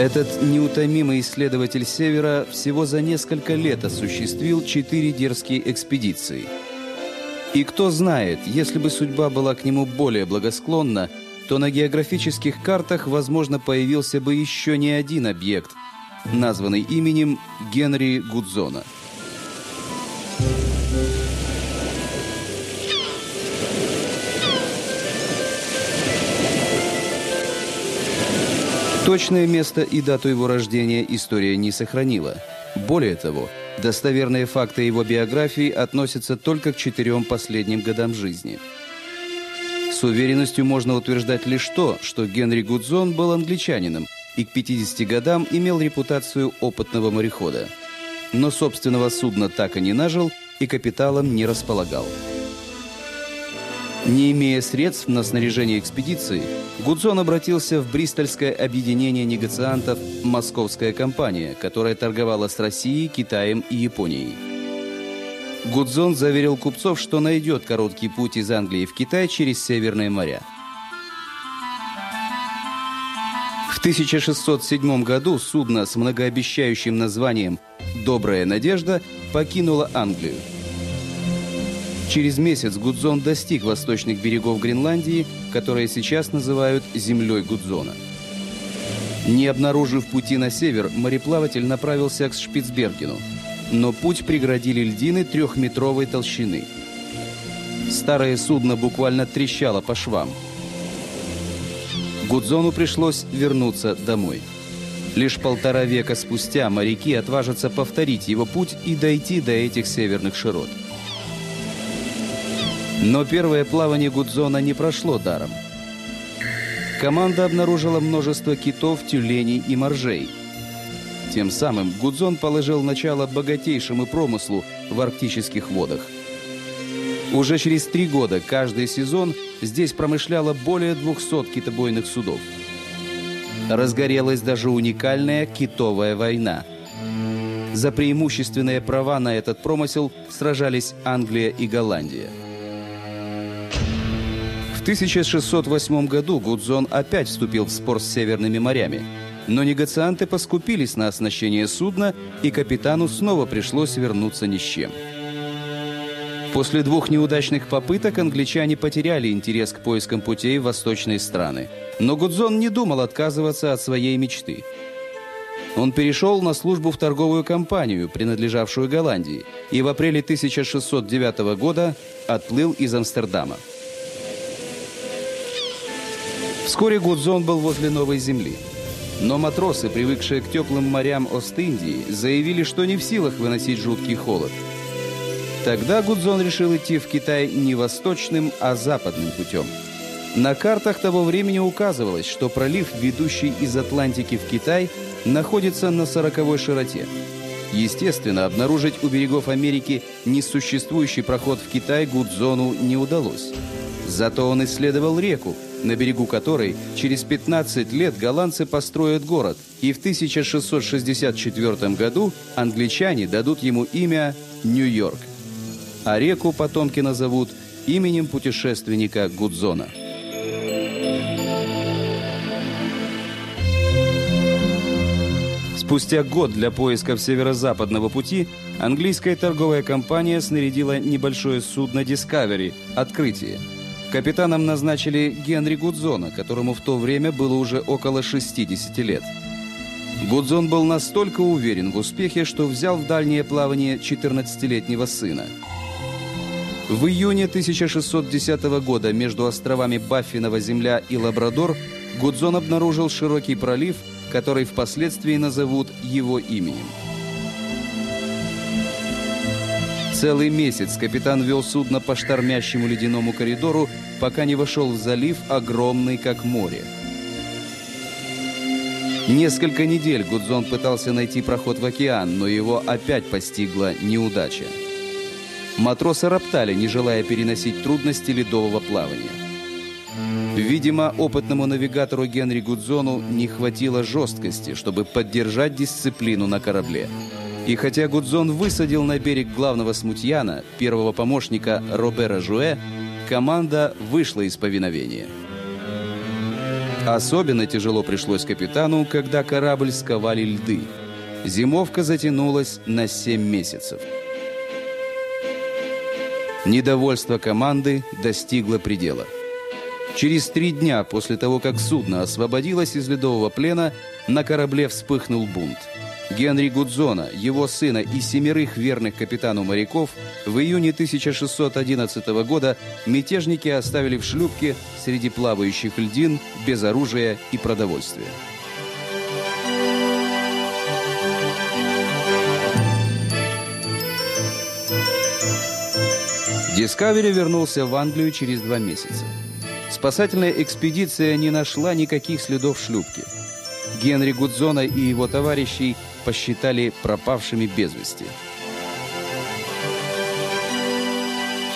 Этот неутомимый исследователь Севера всего за несколько лет осуществил четыре дерзкие экспедиции. И кто знает, если бы судьба была к нему более благосклонна, то на географических картах, возможно, появился бы еще не один объект, названный именем Генри Гудзона – Точное место и дату его рождения история не сохранила. Более того, достоверные факты его биографии относятся только к четырем последним годам жизни. С уверенностью можно утверждать лишь то, что Генри Гудзон был англичанином и к 50 годам имел репутацию опытного морехода. Но собственного судна так и не нажил и капиталом не располагал. Не имея средств на снаряжение экспедиции, Гудзон обратился в бристольское объединение негациантов «Московская компания», которая торговала с Россией, Китаем и Японией. Гудзон заверил купцов, что найдет короткий путь из Англии в Китай через Северные моря. В 1607 году судно с многообещающим названием «Добрая надежда» покинуло Англию. Через месяц Гудзон достиг восточных берегов Гренландии, которые сейчас называют землей Гудзона. Не обнаружив пути на север, мореплаватель направился к Шпицбергену, но путь преградили льдины трехметровой толщины. Старое судно буквально трещало по швам. Гудзону пришлось вернуться домой. Лишь полтора века спустя моряки отважатся повторить его путь и дойти до этих северных широт. Но первое плавание Гудзона не прошло даром. Команда обнаружила множество китов, тюленей и моржей. Тем самым Гудзон положил начало богатейшему промыслу в арктических водах. Уже через три года каждый сезон здесь промышляло более 200 китобойных судов. Разгорелась даже уникальная китовая война. За преимущественные права на этот промысел сражались Англия и Голландия. В 1608 году Гудзон опять вступил в спор с Северными морями. Но негацианты поскупились на оснащение судна, и капитану снова пришлось вернуться ни с чем. После двух неудачных попыток англичане потеряли интерес к поискам путей в восточные страны. Но Гудзон не думал отказываться от своей мечты. Он перешел на службу в торговую компанию, принадлежавшую Голландии, и в апреле 1609 года отплыл из Амстердама. Вскоре Гудзон был возле Новой Земли. Но матросы, привыкшие к теплым морям Ост-Индии, заявили, что не в силах выносить жуткий холод. Тогда Гудзон решил идти в Китай не восточным, а западным путем. На картах того времени указывалось, что пролив, ведущий из Атлантики в Китай, находится на сороковой широте. Естественно, обнаружить у берегов Америки несуществующий проход в Китай Гудзону не удалось. Зато он исследовал реку, на берегу которой через 15 лет голландцы построят город, и в 1664 году англичане дадут ему имя Нью-Йорк. А реку потомки назовут именем путешественника Гудзона. Спустя год для поисков северо-западного пути английская торговая компания снарядила небольшое судно «Дискавери» «Открытие», Капитаном назначили Генри Гудзона, которому в то время было уже около 60 лет. Гудзон был настолько уверен в успехе, что взял в дальнее плавание 14-летнего сына. В июне 1610 года между островами Баффинова земля и Лабрадор Гудзон обнаружил широкий пролив, который впоследствии назовут его именем. Целый месяц капитан вел судно по штормящему ледяному коридору, пока не вошел в залив, огромный как море. Несколько недель Гудзон пытался найти проход в океан, но его опять постигла неудача. Матросы роптали, не желая переносить трудности ледового плавания. Видимо, опытному навигатору Генри Гудзону не хватило жесткости, чтобы поддержать дисциплину на корабле. И хотя Гудзон высадил на берег главного смутьяна, первого помощника Робера Жуэ, команда вышла из повиновения. Особенно тяжело пришлось капитану, когда корабль сковали льды. Зимовка затянулась на 7 месяцев. Недовольство команды достигло предела. Через три дня после того, как судно освободилось из ледового плена, на корабле вспыхнул бунт. Генри Гудзона, его сына и семерых верных капитану моряков в июне 1611 года мятежники оставили в шлюпке среди плавающих льдин без оружия и продовольствия. Дискавери вернулся в Англию через два месяца. Спасательная экспедиция не нашла никаких следов шлюпки. Генри Гудзона и его товарищей посчитали пропавшими без вести.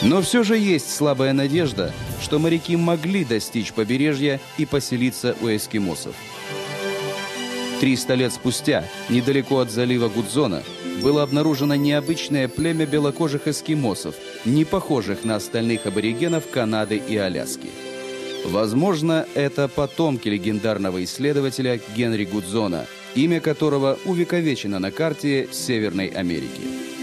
Но все же есть слабая надежда, что моряки могли достичь побережья и поселиться у эскимосов. 300 лет спустя, недалеко от залива Гудзона, было обнаружено необычное племя белокожих эскимосов, не похожих на остальных аборигенов Канады и Аляски. Возможно, это потомки легендарного исследователя Генри Гудзона, имя которого увековечено на карте Северной Америки.